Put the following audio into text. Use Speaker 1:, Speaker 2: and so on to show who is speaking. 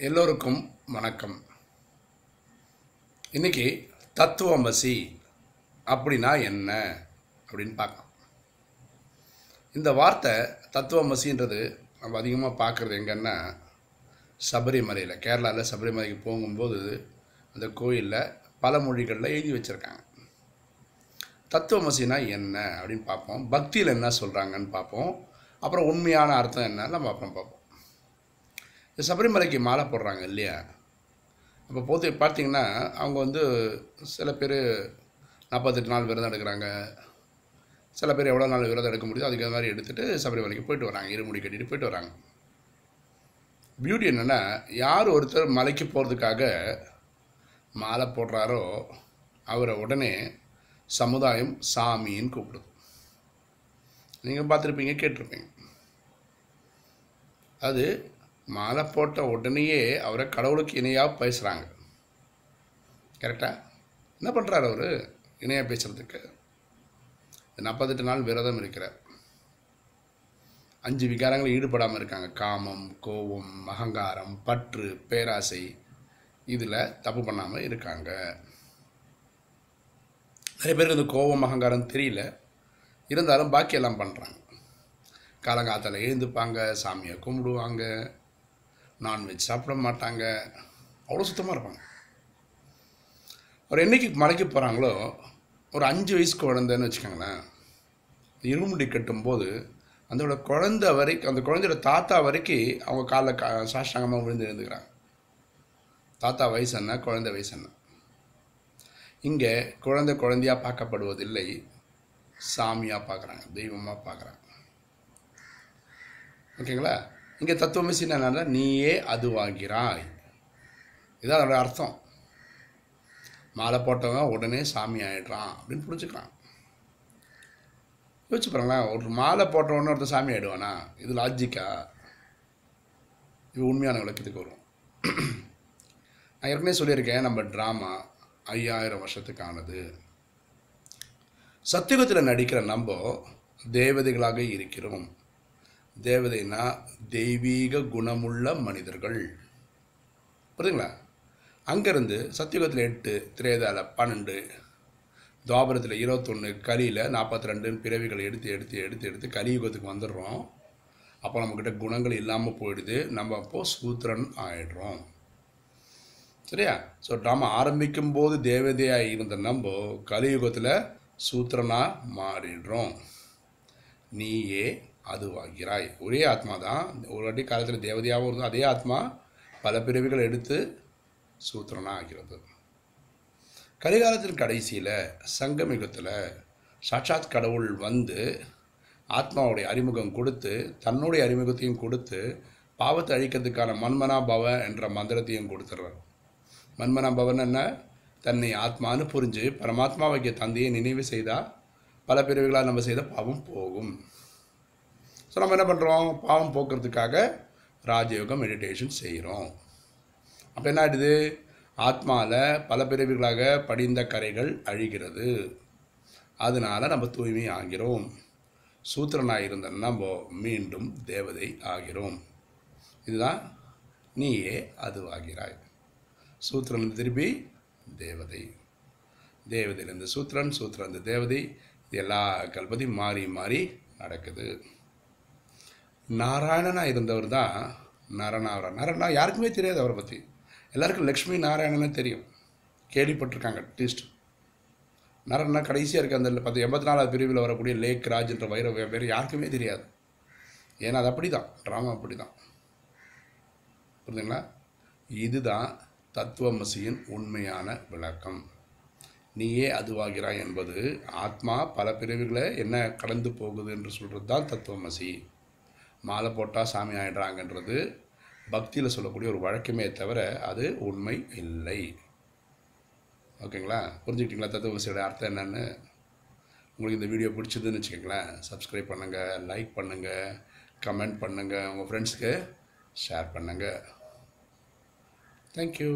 Speaker 1: எல்லோருக்கும் வணக்கம். இன்றைக்கி தத்துவமசி அப்படின்னா என்ன? அப்படின்னு பார்க்கலாம். இந்த வார்த்தை தத்துவமசின்றது நம்ம அதிகமாக பார்க்குறது எங்கன்னா சபரிமலையில் கேரளாவில் சபரிமலைக்கு போகும்போது அந்த கோயிலில் பல மொழிகளில் எழுதி வச்சுருக்காங்க. தத்துவமசினா என்ன? அப்படின்னு பார்ப்போம். பக்தியில் என்ன சொல்கிறாங்கன்னு பார்ப்போம். அப்புறம் உண்மையான அர்த்தம் என்னன்னு நம்ம அப்புறம் பார்ப்போம். இந்த சபரிமலைக்கு மாலை போடுறாங்க இல்லையா? அப்போ போத்து பார்த்தீங்கன்னா அவங்க வந்து சில பேர் நாற்பத்தெட்டு நாள் விரதம் எடுக்கிறாங்க. சில பேர் எவ்வளோ நாள் விரதம் எடுக்க முடியுதோ அதுக்கு மாதிரி எடுத்துகிட்டு சபரிமலைக்கு போயிட்டு வராங்க. இருமுடி கட்டிட்டு போயிட்டு வராங்க. பியூட்டி என்னென்னா யார் ஒருத்தர் மலைக்கு போகிறதுக்காக மாலை போடுறாரோ அவரை உடனே சமுதாயம் சாமின்னு கூப்பிடுது. நீங்கள் பார்த்துருப்பீங்க கேட்டிருப்பீங்க. அது மாலை போட்ட உடனேயே அவரை கடவுளுக்கு இணையாக பேசுகிறாங்க கரெக்டாக என்ன பண்ணுறார் அவர்? இணையாக பேசுகிறதுக்கு நாற்பத்தெட்டு நாள் விரதம் இருக்கிறார். அஞ்சு விகாரங்கள் ஈடுபடாமல் இருக்காங்க. காமம் கோபம் அகங்காரம் பற்று பேராசை. இதில் தப்பு பண்ணாமல் இருக்காங்க. நிறைய பேருக்கு இந்த கோபம் அகங்காரம் தெரியல. இருந்தாலும் பாக்கி எல்லாம் பண்ணுறாங்க காலங்காலத்தில் எழுந்துப்பாங்க சாமியை கும்பிடுவாங்க. நான்வெஜ் சாப்பிட மாட்டாங்க. அவ்வளோ சுத்தமாக இருப்பாங்க. ஒரு என்னைக்கு மலைக்கு போகிறாங்களோ ஒரு அஞ்சு வயசு குழந்தைன்னு வச்சுக்கோங்களேன். இருமுடி கட்டும்போது அதோட குழந்த வரைக்கும் அந்த குழந்தையோட தாத்தா வரைக்கும் அவங்க காலில் கா சாஷ்டாங்கமாக விழுந்து எழுந்துக்கிறாங்க. தாத்தா வயசு என்ன குழந்தை வயசு என்ன? இங்கே குழந்தை குழந்தையாக பார்க்கப்படுவதில்லை. சாமியாக பார்க்குறாங்க தெய்வமாக பார்க்குறாங்க. ஓகேங்களா? இங்கே தத்துவமிசின்னு என்னன்னா நீயே அதுவாகிறாய். இதான் அதோட அர்த்தம். மாலை போட்டவன் உடனே சாமி ஆயிடுறான் அப்படின்னு புரிஞ்சுக்கிறான் யோசிச்சு பாருங்களேன் ஒரு மாலை போட்டவொடனே ஒருத்தர் சாமி ஆகிடுவானா இது லாஜிக்கா இது உண்மையான விளக்கத்துக்கு வரும். நான் ஏற்கனவே சொல்லியிருக்கேன் நம்ம ட்ராமா ஐயாயிரம் வருஷத்துக்கானது. சத்தியுகத்தில் நடிக்கிற நம்ம தேவதைகளாக இருக்கிறோம். தேவதைனா தெய்வீக குணமுள்ள மனிதர்கள். புரியுதுங்களா? அங்கேருந்து சத்தியுகத்தில் எட்டு திரேதாவில் பன்னெண்டு துவாபரத்தில் இருபத்தொன்று கலியில் நாற்பத்தி ரெண்டுன்னு பிறவிகளை எடுத்து எடுத்து எடுத்து எடுத்து கலியுகத்துக்கு வந்துடுறோம். அப்போ நம்மக்கிட்ட குணங்கள் இல்லாமல் போயிடுது. நம்ம அப்போது சூத்திரன் ஆயிடுறோம். சரியா? ஸோ ட்ராமா ஆரம்பிக்கும் போது தேவதையாக இருந்த நம்ம கலியுகத்தில் சூத்திரனாக மாறிடுறோம். நீயே அதுவாகிறாய் ஒரே ஆத்மா தான். ஒரு வாட்டி காலத்தில் தேவதையாகவும் இருந்தோம். அதே ஆத்மா பல பிறவிகள் எடுத்து சூத்திரனாக ஆகிறது. கலிகாலத்தின் கடைசியில் சங்கமிகத்தில் சாட்சாத் கடவுள் வந்து ஆத்மாவுடைய அறிமுகம் கொடுத்து தன்னுடைய அறிமுகத்தையும் கொடுத்து பாவத்தை அழிக்கிறதுக்கான மன்மனா பவ என்ற மந்திரத்தையும் கொடுத்துட்றார் மன்மனா பவன் என்ன? தன்னை ஆத்மான்னு புரிஞ்சு பரமாத்மாவைக்கு தந்தையை நினைவு செய்தால் பல பிரிவுகளால் நம்ம செய்த பாவம் போகும். ஸோ நம்ம என்ன பண்ணுறோம் பாவம் போக்குறதுக்காக ராஜயோகம் மெடிடேஷன் செய்கிறோம் அப்போ என்ன ஆகிடுது ஆத்மாவில் பல பிரிவுகளாக படிந்த கரைகள் அழிகிறது. அதனால் நம்ம தூய்மை ஆகிறோம். சூத்திரனாக இருந்தோம்னா நம்ம மீண்டும் தேவதை ஆகிறோம். இதுதான் நீயே அதுவாகிறாய். சூத்திரன் திருப்பி தேவதை. தேவதையிலேருந்து சூத்திரன் சூத்திரன் தேவதை. இது எல்லா கல்பதியும் மாறி மாறி நடக்குது. நாராயணனாக இருந்தவர் தான் நரனாவரா நரனா யாருக்குமே தெரியாது அவரை பற்றி எல்லாருக்கும் லக்ஷ்மி நாராயணனே தெரியும். கேள்விப்பட்டிருக்காங்க அட்லீஸ்ட் நரன்னா கடைசியாக இருக்க அந்த பத்து எண்பத்தி நாலாவது பிரிவில் வரக்கூடிய லேக் ராஜ்ன்ற வைர பேர் யாருக்குமே தெரியாது. ஏன்னா அது அப்படி தான் ட்ராமா அப்படி தான் புரிஞ்சுங்களா? இதுதான் தத்துவமசியின் உண்மையான விளக்கம். நீயே அதுவாகிறாய் என்பது ஆத்மா பல பிரிவுகளை என்ன கடந்து போகுது என்று சொல்கிறது தான் தத்துவமசி. மாலை போட்டால் சாமி ஆயிடுறாங்கன்றது பக்தியில் சொல்லக்கூடிய ஒரு வழக்கமே தவிர அது உண்மை இல்லை. ஓகேங்களா? புரிஞ்சுக்கிட்டீங்களா? தத்துவசியோட அர்த்தம் என்னென்னு? உங்களுக்கு இந்த வீடியோ பிடிச்சதுன்னு வச்சுக்கோங்களேன். சப்ஸ்கிரைப் பண்ணுங்கள் லைக் பண்ணுங்கள் கமெண்ட் பண்ணுங்கள் உங்கள் ஃப்ரெண்ட்ஸ்க்கு ஷேர் பண்ணுங்கள் தேங்க்யூ